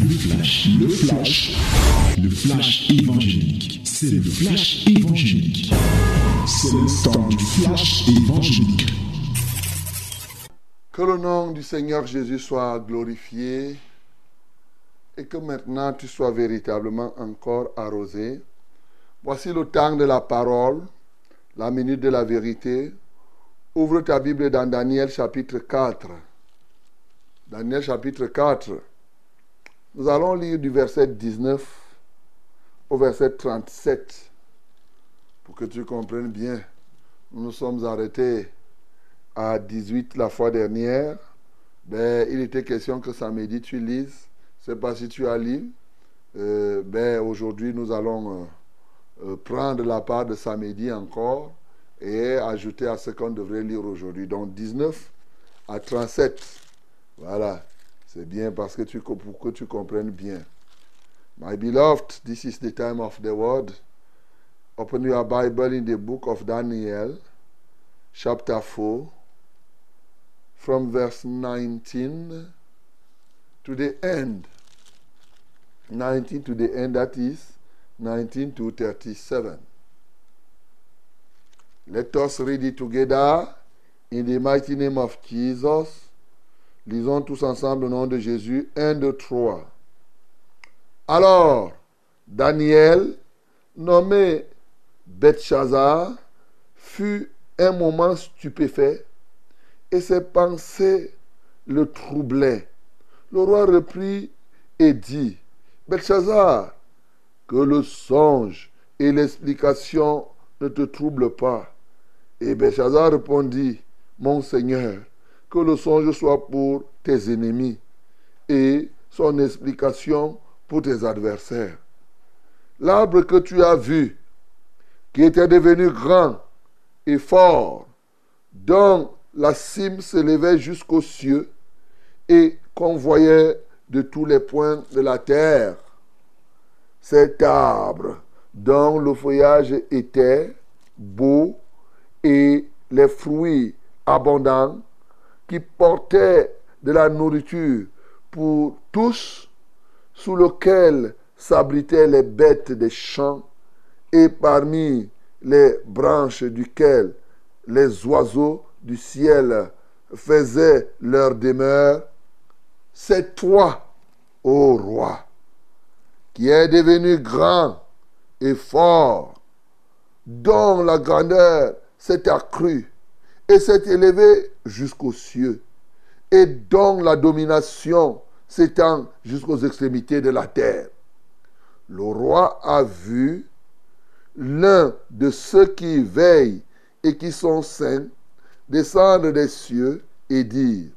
Le flash, le flash, le flash évangélique. C'est le flash évangélique. C'est le temps du flash évangélique. Que le nom du Seigneur Jésus soit glorifié et que maintenant tu sois véritablement encore arrosé. Voici le temps de la parole, la minute de la vérité. Ouvre ta Bible dans Daniel chapitre 4. Daniel chapitre 4. Nous allons lire du verset 19 au verset 37 pour que tu comprennes bien. Nous nous sommes arrêtés à 18 la fois dernière. Ben, il était question que samedi tu lises. Je ne sais pas si tu as lu. Euh, ben, Aujourd'hui, nous allons euh, euh, prendre la part de samedi encore et ajouter à ce qu'on devrait lire aujourd'hui. Donc 19 à 37. Voilà. C'est bien parce que tu, pour que bien. My beloved, this is the time of the word. Open your Bible in the book of Daniel, chapter 4, from verse 19 to the end. 19 to the end, that is 19 to 37. Let us read it together in the mighty name of Jesus. Lisons tous ensemble au nom de Jésus. 1, 2, 3. Alors, Daniel, nommé Bethshazar, fut un moment stupéfait et ses pensées le troublaient. Le roi reprit et dit, Belshazzar, que le songe et l'explication ne te troublent pas. Et Belshazzar répondit, Mon Seigneur, que le songe soit pour tes ennemis et son explication pour tes adversaires. L'arbre que tu as vu, qui était devenu grand et fort, dont la cime s'élevait jusqu'aux cieux et qu'on voyait de tous les points de la terre. Cet arbre dont le feuillage était beau et les fruits abondants, qui portait de la nourriture pour tous, sous lequel s'abritaient les bêtes des champs, et parmi les branches duquel les oiseaux du ciel faisaient leur demeure, c'est toi, ô roi, qui es devenu grand et fort, dont la grandeur s'est accrue et s'est élevée jusqu'aux cieux, et dont la domination s'étend jusqu'aux extrémités de la terre. Le roi a vu l'un de ceux qui veillent et qui sont saints descendre des cieux et dire,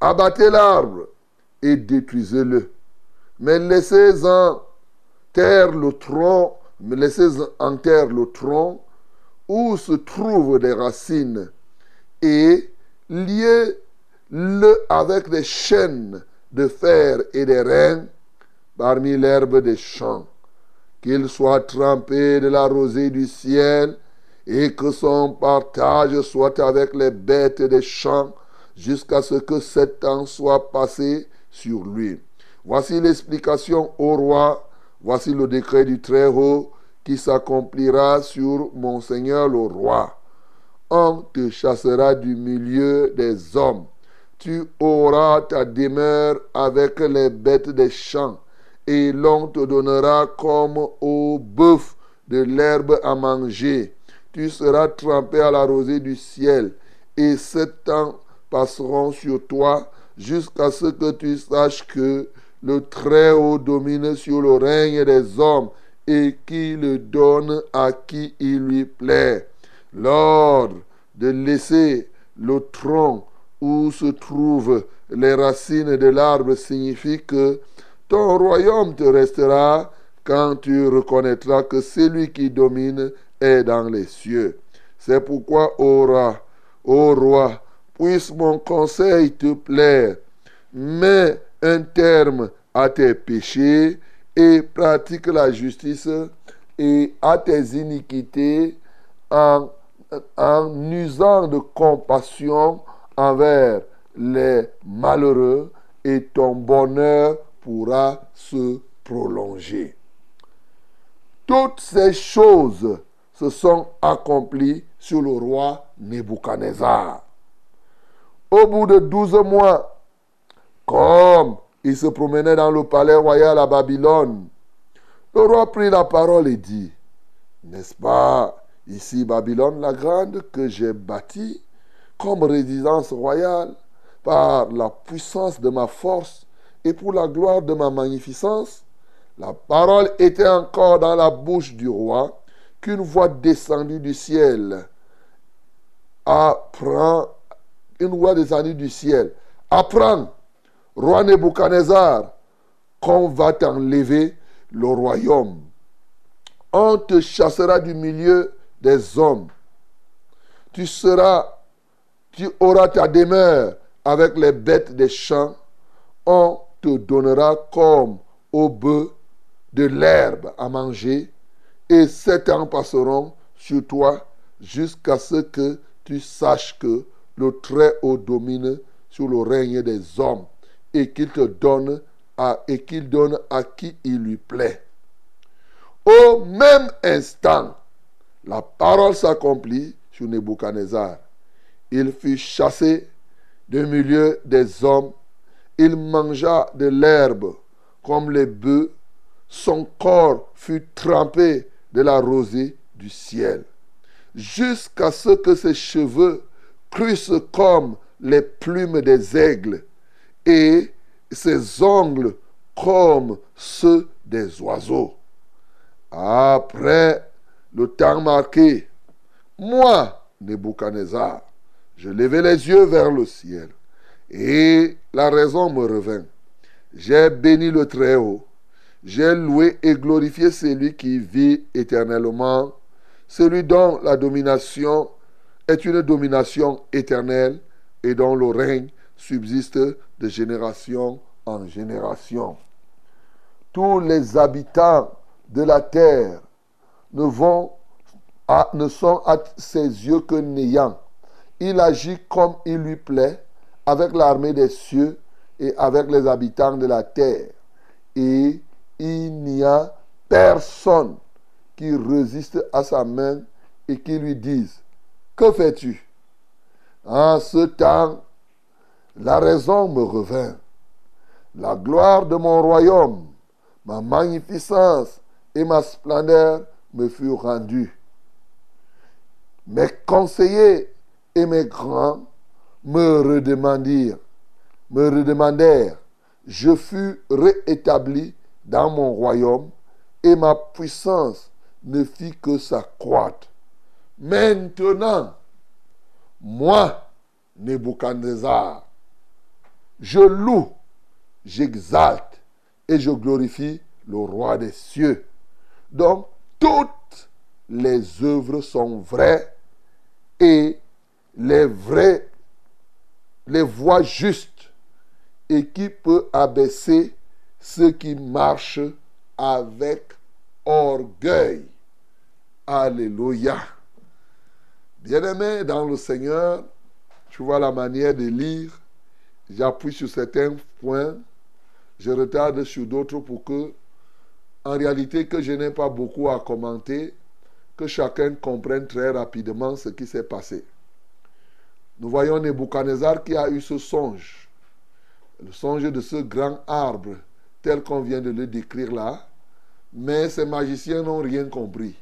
abattez l'arbre et détruisez-le, mais laissez en terre le tronc, mais laissez en terre le tronc où se trouvent des racines et liez-le avec des chaînes de fer et des reins parmi l'herbe des champs, qu'il soit trempé de la rosée du ciel et que son partage soit avec les bêtes des champs jusqu'à ce que sept temps soit passé sur lui. Voici l'explication au roi, voici le décret du Très-Haut qui s'accomplira sur mon Seigneur le roi. On te chassera du milieu des hommes. Tu auras ta demeure avec les bêtes des champs, et l'on te donnera comme au bœuf de l'herbe à manger. Tu seras trempé à la rosée du ciel, et sept ans passeront sur toi jusqu'à ce que tu saches que le Très-Haut domine sur le règne des hommes et qu'il donne à qui il lui plaît. L'ordre de laisser le tronc où se trouvent les racines de l'arbre signifie que ton royaume te restera quand tu reconnaîtras que celui qui domine est dans les cieux. C'est pourquoi, ô roi, ô roi, puisse mon conseil te plaire. Mets un terme à tes péchés et pratique la justice et à tes iniquités en, en usant de compassion envers les malheureux et ton bonheur pourra se prolonger. Toutes ces choses se sont accomplies sur le roi Nebuchadnezzar. Au bout de douze mois, comme il se promenait dans le palais royal à Babylone, le roi prit la parole et dit, N'est-ce pas ici Babylone la grande que j'ai bâtie comme résidence royale par la puissance de ma force et pour la gloire de ma magnificence La parole était encore dans la bouche du roi qu'une voix descendue du ciel. Apprends, une voix descendue du ciel. Apprends, roi Nebuchadnezzar, qu'on va t'enlever le royaume. On te chassera du milieu des hommes. Tu seras, tu auras ta demeure avec les bêtes des champs. On te donnera comme au bœuf de l'herbe à manger. Et sept ans passeront sur toi jusqu'à ce que tu saches que le Très-Haut domine sur le règne des hommes et qu'il te donne à, et qu'il donne à qui il lui plaît. Au même instant, la parole s'accomplit sur Nebuchadnezzar. Il fut chassé du milieu des hommes. Il mangea de l'herbe comme les bœufs. Son corps fut trempé de la rosée du ciel. Jusqu'à ce que ses cheveux crussent comme les plumes des aigles et ses ongles comme ceux des oiseaux. Après le temps marqué, moi, Nebuchadnezzar, je levai les yeux vers le ciel et la raison me revint. J'ai béni le Très-Haut, j'ai loué et glorifié celui qui vit éternellement, celui dont la domination est une domination éternelle et dont le règne subsiste de génération en génération. Tous les habitants de la terre ne, sont à ses yeux que néants. Il agit comme il lui plaît avec l'armée des cieux et avec les habitants de la terre. Et il n'y a personne qui résiste à sa main et qui lui dise, que fais-tu? En ce temps, la raison me revint. La gloire de mon royaume, ma magnificence et ma splendeur me furent rendues. Mes conseillers et mes grands me redemandirent, me redemandèrent. Je fus réétabli dans mon royaume et ma puissance ne fit que s'accroître. Maintenant, moi, Nebuchadnezzar, je loue, j'exalte et je glorifie le roi des cieux. Donc, toutes les œuvres sont vraies et les vraies, les voies justes et qui peut abaisser ceux qui marchent avec orgueil. Alléluia. Bien-aimé dans le Seigneur, tu vois la manière de lire. J'appuie sur certains points, je retarde sur d'autres pour que en réalité que je n'ai pas beaucoup à commenter, que chacun comprenne très rapidement ce qui s'est passé. Nous voyons Nebuchadnezzar qui a eu ce songe, le songe de ce grand arbre, tel qu'on vient de le décrire là, mais ces magiciens n'ont rien compris.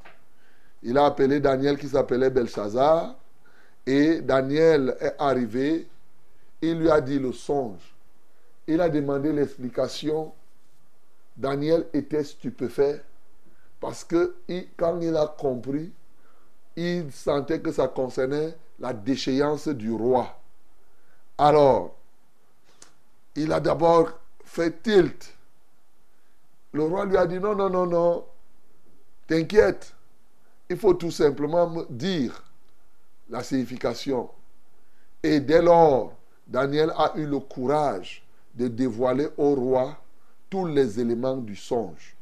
Il a appelé Daniel qui s'appelait Belshazzar, et Daniel est arrivé, il lui a dit le songe. Il a demandé l'explication Daniel était stupéfait parce que quand il a compris, il sentait que ça concernait la déchéance du roi. Alors, il a d'abord fait tilt. Le roi lui a dit, non, non, non, non, t'inquiète, il faut tout simplement dire la signification. Et dès lors, Daniel a eu le courage de dévoiler au roi tous les éléments du songe.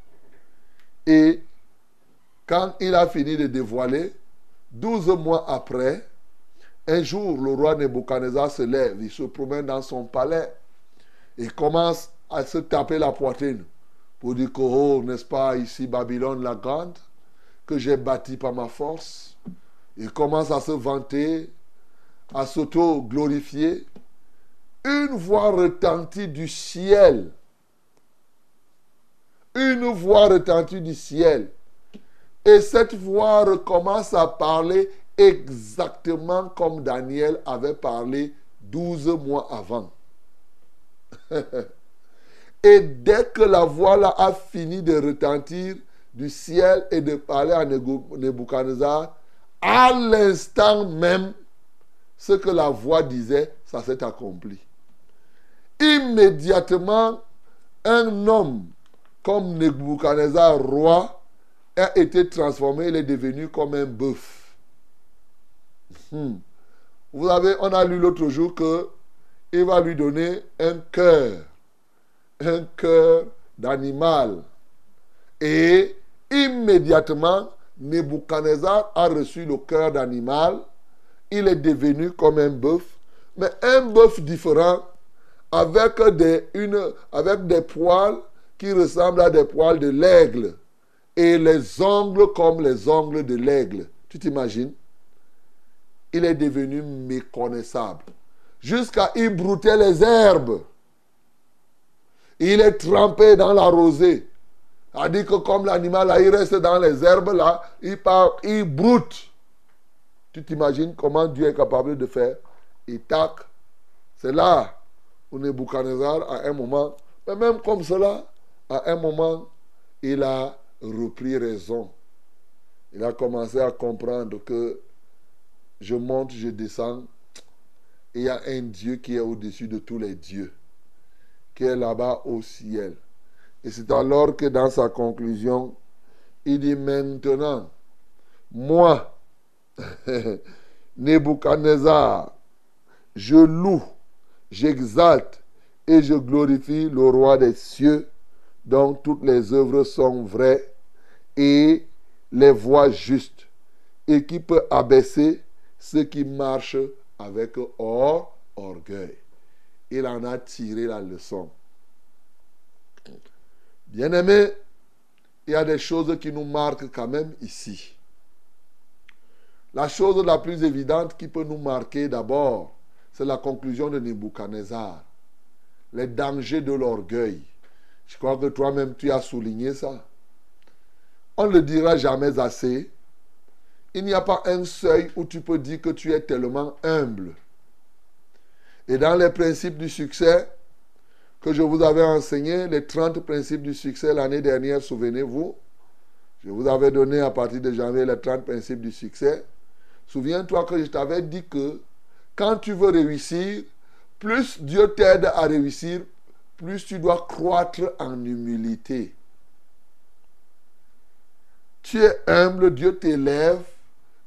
Et quand il a fini de dévoiler, douze mois après, un jour, le roi Nebuchadnezzar se lève, il se promène dans son palais et commence à se taper la poitrine pour dire que, oh, n'est-ce pas, ici Babylone la grande, que j'ai bâti par ma force. Il commence à se vanter, à s'auto-glorifier. Une voix retentit du ciel. Une voix retentit du ciel. Et cette voix recommence à parler exactement comme Daniel avait parlé 12 mois avant. et dès que la voix a fini de retentir du ciel et de parler à Nebuchadnezzar, à l'instant même, ce que la voix disait, ça s'est accompli. Immédiatement, un homme comme Nebuchadnezzar, roi, a été transformé, il est devenu comme un bœuf. Hmm. Vous avez, on a lu l'autre jour que il va lui donner un cœur, un cœur d'animal. Et immédiatement, Nebuchadnezzar a reçu le cœur d'animal. Il est devenu comme un bœuf, mais un bœuf différent avec des, une, avec des poils qui ressemblent à des poils de l'aigle et les ongles comme les ongles de l'aigle. Tu t'imagines? Il est devenu méconnaissable. Jusqu'à y brouter les herbes. Il est trempé dans la rosée. A dit que comme l'animal il reste dans les herbes là, il part, il broute. Tu t'imagines comment Dieu est capable de faire? Et tac, c'est là où Nebuchadnezzar, à un moment, mais même comme cela, à un moment, il a repris raison. Il a commencé à comprendre que je monte, je descends. il y a un Dieu qui est au-dessus de tous les dieux, qui est là-bas au ciel. Et c'est alors que dans sa conclusion, il dit maintenant, moi, Nebuchadnezzar, je loue, j'exalte et je glorifie le roi des cieux dont toutes les œuvres sont vraies et les voies justes, et qui peut abaisser ceux qui marchent avec or, orgueil. Il en a tiré la leçon. bien aimé, il y a des choses qui nous marquent quand même ici. La chose la plus évidente qui peut nous marquer d'abord, c'est la conclusion de Nebuchadnezzar. Les dangers de l'orgueil. Je crois que toi-même, tu as souligné ça. On ne le dira jamais assez. Il n'y a pas un seuil où tu peux dire que tu es tellement humble. Et dans les principes du succès que je vous avais enseigné, les 30 principes du succès l'année dernière, souvenez-vous, je vous avais donné à partir de janvier les 30 principes du succès. Souviens-toi que je t'avais dit que quand tu veux réussir, plus Dieu t'aide à réussir, plus tu dois croître en humilité. Tu es humble, Dieu t'élève.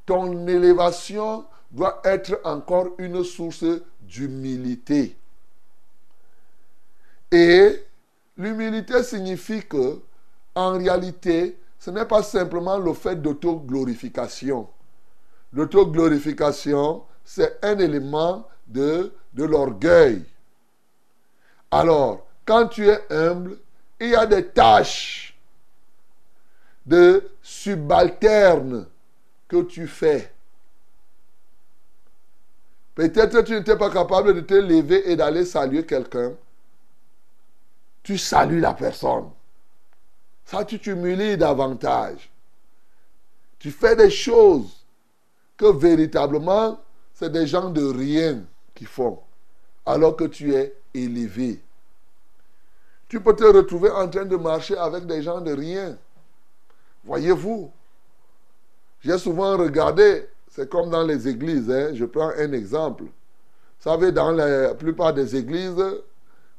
Ton élévation doit être encore une source d'humilité. Et l'humilité signifie que, en réalité, ce n'est pas simplement le fait d'autoglorification. L'autoglorification, c'est un élément de, de l'orgueil. Alors, quand tu es humble, il y a des tâches de subalterne que tu fais. Peut-être tu n'étais pas capable de te lever et d'aller saluer quelqu'un. Tu salues la personne. Ça, tu t'humilies davantage. Tu fais des choses que véritablement, c'est des gens de rien qui font. Alors que tu es élevé. Tu peux te retrouver en train de marcher avec des gens de rien. Voyez-vous, j'ai souvent regardé, c'est comme dans les églises, hein. je prends un exemple. Vous savez, dans la plupart des églises,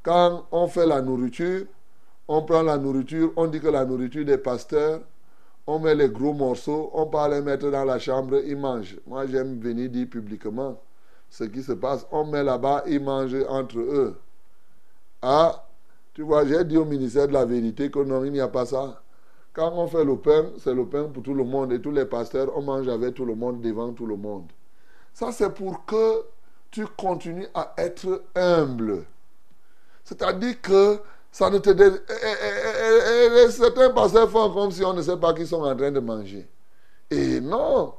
quand on fait la nourriture, on prend la nourriture, on dit que la nourriture des pasteurs, on met les gros morceaux, on part les mettre dans la chambre, ils mangent. Moi, j'aime venir dire publiquement ce qui se passe. On met là-bas, ils mangent entre eux. Ah, tu vois, j'ai dit au ministère de la vérité que non, il n'y a pas ça. Quand on fait le pain, c'est le pain pour tout le monde et tous les pasteurs, on mange avec tout le monde, devant tout le monde. Ça, c'est pour que tu continues à être humble. C'est-à-dire que Ça ne te... Et, certains pasteurs font comme si on ne sait pas qu'ils sont en train de manger. Et non.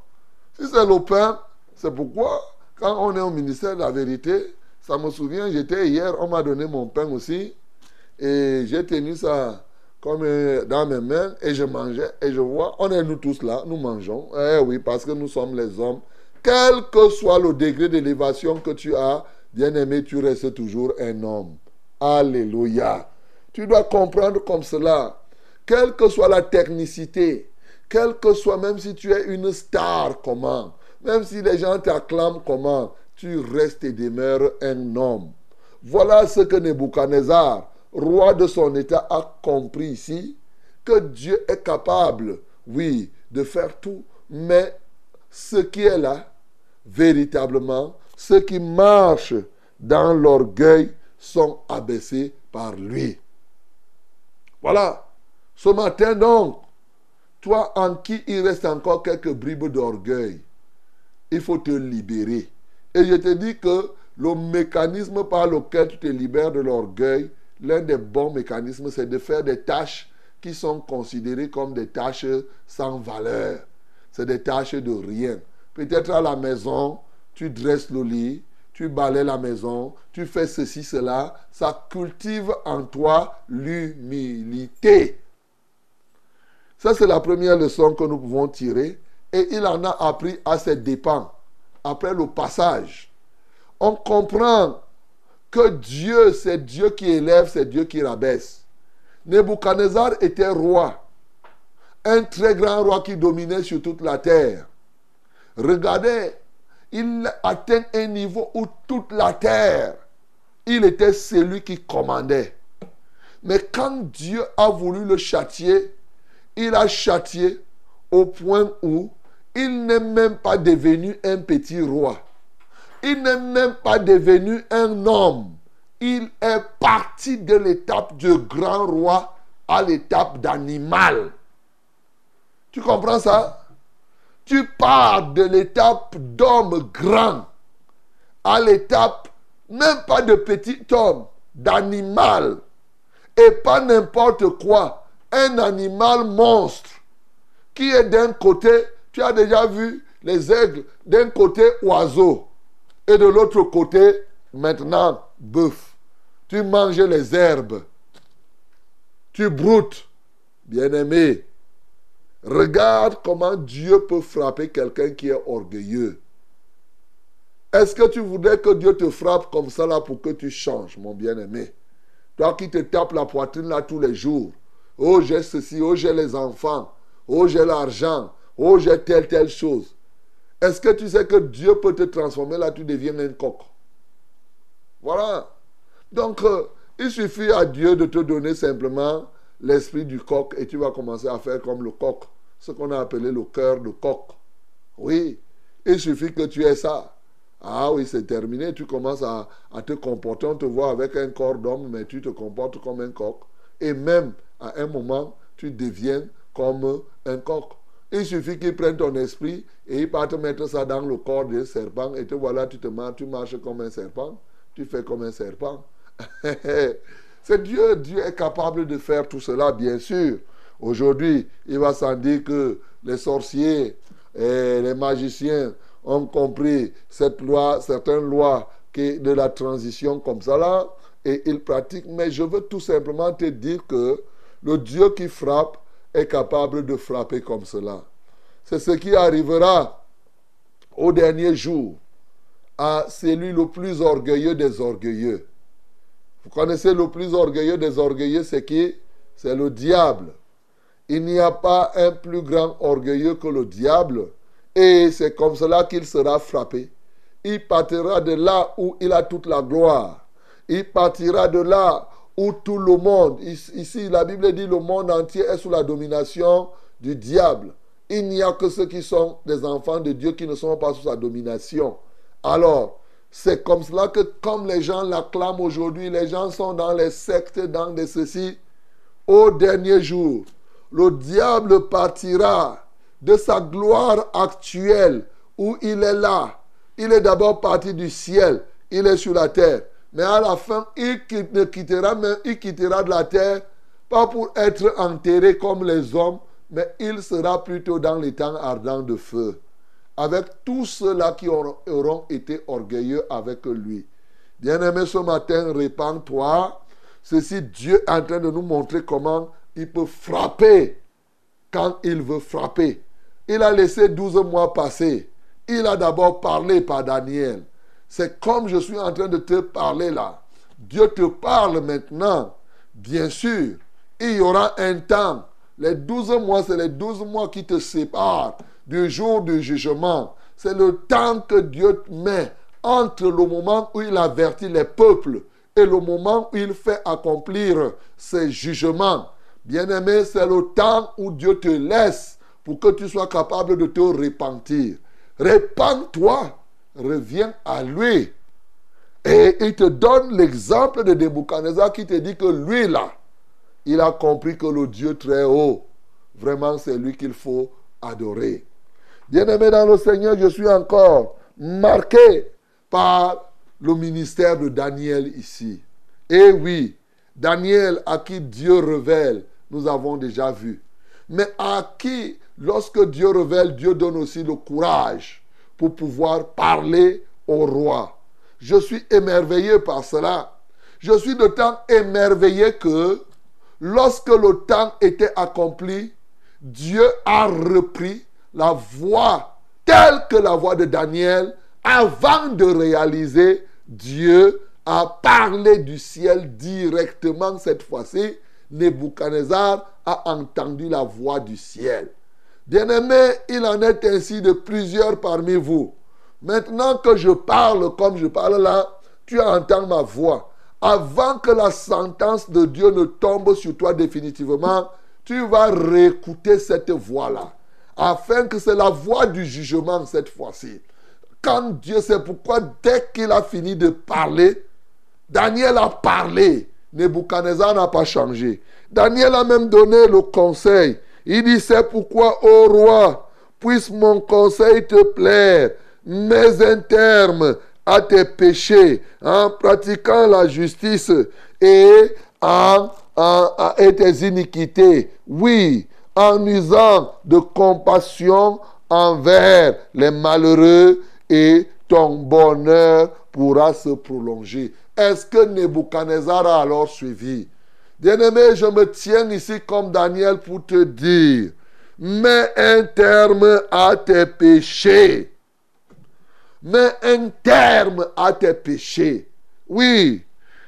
Si c'est le pain, c'est pourquoi, quand on est au ministère de la vérité, ça me souvient, j'étais hier, on m'a donné mon pain aussi. Et j'ai tenu ça comme euh, dans mes mains et je mangeais et je vois, on est nous tous là, nous mangeons. Eh oui, parce que nous sommes les hommes. Quel que soit le degré d'élévation que tu as, bien aimé, tu restes toujours un homme. Alléluia. Tu dois comprendre comme cela. Quelle que soit la technicité, quel que soit, même si tu es une star, comment, même si les gens t'acclament comment, tu restes et demeures un homme. Voilà ce que Nebuchadnezzar, roi de son état, a compris ici, que Dieu est capable, oui, de faire tout, mais ce qui est là, véritablement, ceux qui marchent dans l'orgueil sont abaissés par lui. Voilà. Ce matin donc, toi en qui il reste encore quelques bribes d'orgueil, il faut te libérer. Et je te dis que le mécanisme par lequel tu te libères de l'orgueil, l'un des bons mécanismes, c'est de faire des tâches qui sont considérées comme des tâches sans valeur. C'est des tâches de rien. Peut-être à la maison, tu dresses le lit, tu balais la maison, tu fais ceci, cela. Ça cultive en toi l'humilité. Ça, c'est la première leçon que nous pouvons tirer. Et il en a appris à ses dépens. Après le passage, on comprend que Dieu, c'est Dieu qui élève, c'est Dieu qui rabaisse. Nebuchadnezzar était roi. Un très grand roi qui dominait sur toute la terre. Regardez, il atteint un niveau où toute la terre, il était celui qui commandait. Mais quand Dieu a voulu le châtier, il a châtié au point où il n'est même pas devenu un petit roi. Il n'est même pas devenu un homme. Il est parti de l'étape de grand roi à l'étape d'animal. Tu comprends ça? Tu pars de l'étape d'homme grand à l'étape même pas de petit homme, d'animal. Et pas n'importe quoi. Un animal monstre qui est d'un côté, tu as déjà vu les aigles, d'un côté oiseau et de l'autre côté maintenant bœuf. Tu manges les herbes. Tu broutes, bien-aimé. Regarde comment Dieu peut frapper quelqu'un qui est orgueilleux. Est-ce que tu voudrais que Dieu te frappe comme ça là pour que tu changes, mon bien-aimé? Toi qui te tapes la poitrine là tous les jours. Oh, j'ai ceci, oh, j'ai les enfants, oh, j'ai l'argent, oh, j'ai telle, telle chose. Est-ce que tu sais que Dieu peut te transformer? Là, tu deviens un coq Voilà. Donc, euh, il suffit à Dieu de te donner simplement l'esprit du coq et tu vas commencer à faire comme le coq, ce qu'on a appelé le cœur de coq. Oui, il suffit que tu aies ça. Ah oui, c'est terminé, tu commences à, te comporter, on te voit avec un corps d'homme, mais tu te comportes comme un coq. Et même à un moment, tu deviens comme un coq. Il suffit qu'il prenne ton esprit et il part te mettre ça dans le corps du serpent et te voilà, tu te marches, tu marches comme un serpent, tu fais comme un serpent. C'est Dieu. Dieu est capable de faire tout cela, bien sûr. Aujourd'hui, il va sans dire que les sorciers et les magiciens ont compris cette loi, certaines lois de la transition comme ça là, et ils pratiquent. Mais je veux tout simplement te dire que le Dieu qui frappe est capable de frapper comme cela. C'est ce qui arrivera au dernier jour à celui le plus orgueilleux des orgueilleux. Vous connaissez le plus orgueilleux des orgueilleux, c'est qui? C'est le diable. Il n'y a pas un plus grand orgueilleux que le diable. Et c'est comme cela qu'il sera frappé. Il partira de là où il a toute la gloire. Il partira de là où tout le monde, ici la Bible dit le monde entier est sous la domination du diable. Il n'y a que ceux qui sont des enfants de Dieu qui ne sont pas sous sa domination. Alors, c'est comme cela que comme les gens l'acclament aujourd'hui, les gens sont dans les sectes, dans des ceci. Au dernier jour, le diable partira de sa gloire actuelle où il est là. Il est d'abord parti du ciel, il est sur la terre. Mais à la fin, il ne quittera même, il quittera de la terre, pas pour être enterré comme les hommes, mais il sera plutôt dans les temps ardents de feu, avec tous ceux-là qui auront été orgueilleux avec lui. Bien-aimé, ce matin, répands-toi. Ceci, Dieu est en train de nous montrer comment il peut frapper quand il veut frapper. Il a laissé 12 mois passer. Il a d'abord parlé par Daniel. C'est comme je suis en train de te parler là. Dieu te parle maintenant. Bien sûr, il y aura un temps. Les 12 mois, c'est les 12 mois qui te séparent du jour du jugement. C'est le temps que Dieu met entre le moment où il avertit les peuples et le moment où il fait accomplir ses jugements. Bien-aimé, c'est le temps où Dieu te laisse pour que tu sois capable de te repentir. Répands-toi, reviens à lui. Et il te donne l'exemple de Nebuchadnezzar qui te dit que lui là, il a compris que le Dieu très haut, vraiment c'est lui qu'il faut adorer. Bien-aimé dans le Seigneur, je suis encore marqué par le ministère de Daniel ici. Et oui, Daniel à qui Dieu révèle, nous avons déjà vu. Mais à qui, lorsque Dieu révèle, Dieu donne aussi le courage pour pouvoir parler au roi. Je suis émerveillé par cela. Je suis temps émerveillé que lorsque le temps était accompli, Dieu a repris la voix telle que la voix de Daniel avant de réaliser, Dieu a parlé du ciel directement cette fois-ci. Nebuchadnezzar a entendu la voix du ciel. Bien-aimé, il en est ainsi de plusieurs parmi vous. Maintenant que je parle comme je parle là, tu entends ma voix. Avant que la sentence de Dieu ne tombe sur toi définitivement, tu vas réécouter cette voix-là. Afin que c'est la voix du jugement cette fois-ci quand Dieu sait pourquoi, dès qu'il a fini de parler, Daniel a parlé. Nebuchadnezzar n'a pas changé. Daniel a même donné le conseil. Il dit, c'est pourquoi, ô roi, puisse mon conseil te plaire, mets un terme à tes péchés en pratiquant la justice et en, et tes iniquités. Oui, en usant de compassion envers les malheureux et ton bonheur pourra se prolonger. Est-ce que Nebuchadnezzar a alors suivi? Bien-aimé, je me tiens ici comme Daniel pour te dire, mets un terme à tes péchés. Mets un terme à tes péchés. Oui,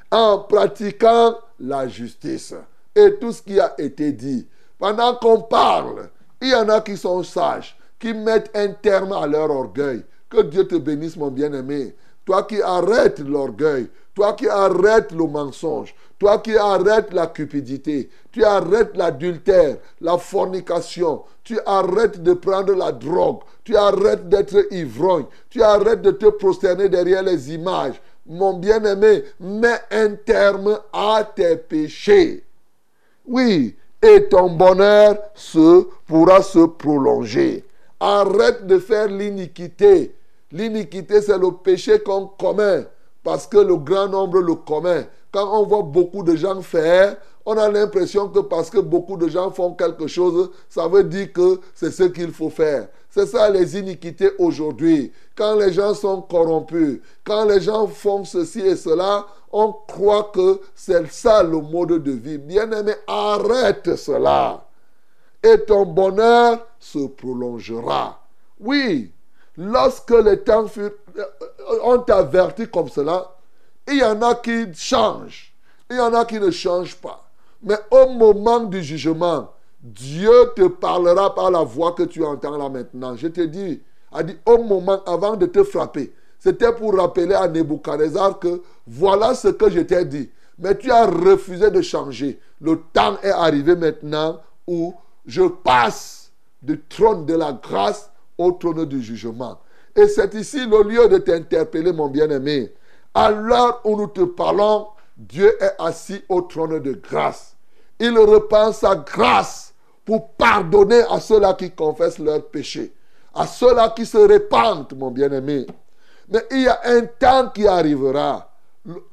en pratiquant la justice et tout ce qui a été dit. Pendant qu'on parle, il y en a qui sont sages, qui mettent un terme à leur orgueil. Que Dieu te bénisse, mon bien-aimé. Toi qui arrêtes l'orgueil, toi qui arrêtes le mensonge, toi qui arrêtes la cupidité, tu arrêtes l'adultère, la fornication, tu arrêtes de prendre la drogue, tu arrêtes d'être ivrogne, tu arrêtes de te prosterner derrière les images. Mon bien-aimé, mets un terme à tes péchés. Oui, et ton bonheur se, pourra se prolonger. Arrête de faire l'iniquité. L'iniquité, c'est le péché qu'on commet. Parce que le grand nombre le commet. Quand on voit beaucoup de gens faire, on a l'impression que parce que beaucoup de gens font quelque chose, ça veut dire que c'est ce qu'il faut faire. C'est ça les iniquités aujourd'hui. Quand les gens sont corrompus, quand les gens font ceci et cela, on croit que c'est ça le mode de vie. Bien aimé, arrête cela et ton bonheur se prolongera. Oui, lorsque les temps euh, ont averti comme cela, il y en a qui changent, il y en a qui ne changent pas. Mais au moment du jugement, Dieu te parlera par la voix que tu entends là maintenant. Je te dis, a dit au moment avant de te frapper. C'était pour rappeler à Nebuchadnezzar que voilà ce que je t'ai dit. Mais tu as refusé de changer. Le temps est arrivé maintenant où je passe du trône de la grâce au trône du jugement. Et c'est ici le lieu de t'interpeller, mon bien-aimé. À l'heure où nous te parlons, Dieu est assis au trône de grâce. Il repense sa grâce pour pardonner à ceux-là qui confessent leurs péchés, à ceux-là qui se répandent, mon bien-aimé. Mais il y a un temps qui arrivera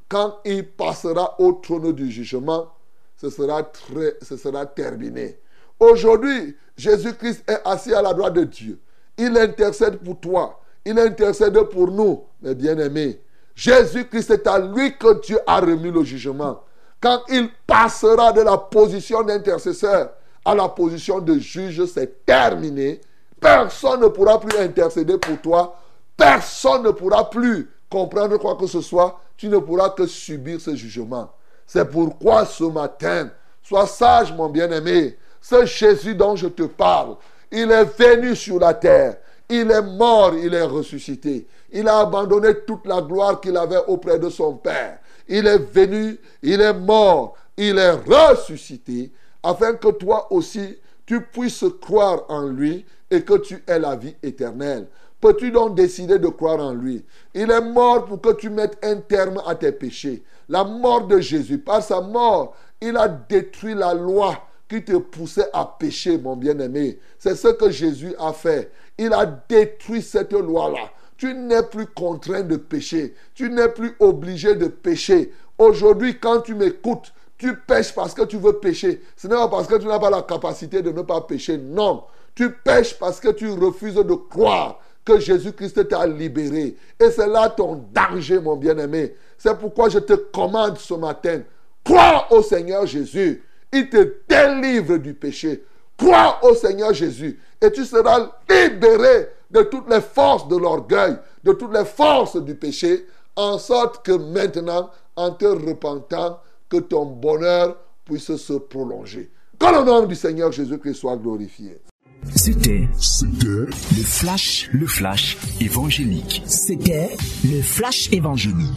quand il passera au trône du jugement, ce sera, très, ce sera terminé. Aujourd'hui, Jésus-Christ est assis à la droite de Dieu. Il intercède pour toi. Il intercède pour nous, mes bien-aimés. Jésus-Christ, c'est à lui que Dieu a remis le jugement. Quand il passera de la position d'intercesseur à la position de juge, c'est terminé. Personne ne pourra plus intercéder pour toi. Personne ne pourra plus comprendre quoi que ce soit. Tu ne pourras que subir ce jugement. C'est pourquoi ce matin, sois sage, mon bien-aimé. Ce Jésus dont je te parle, il est venu sur la terre. Il est mort, il est ressuscité. Il a abandonné toute la gloire qu'il avait auprès de son Père. Il est venu, il est mort, il est ressuscité, afin que toi aussi, tu puisses croire en lui et que tu aies la vie éternelle. Peux-tu donc décider de croire en lui? Il est mort pour que tu mettes un terme à tes péchés. La mort de Jésus, par sa mort, il a détruit la loi qui te poussait à pécher, mon bien-aimé. C'est ce que Jésus a fait. Il a détruit cette loi-là. Tu n'es plus contraint de pécher. Tu n'es plus obligé de pécher. Aujourd'hui, quand tu m'écoutes, tu pêches parce que tu veux pécher. Ce n'est pas parce que tu n'as pas la capacité de ne pas pécher. Non. Tu pêches parce que tu refuses de croire que Jésus-Christ t'a libéré. Et c'est là ton danger, mon bien-aimé. C'est pourquoi je te commande ce matin. Crois au Seigneur Jésus. Il te délivre du péché. Crois au Seigneur Jésus et tu seras libéré de toutes les forces de l'orgueil, de toutes les forces du péché, en sorte que maintenant, en te repentant, que ton bonheur puisse se prolonger. Que le nom du Seigneur Jésus-Christ soit glorifié. C'était le flash, le flash évangélique. C'était le flash évangélique.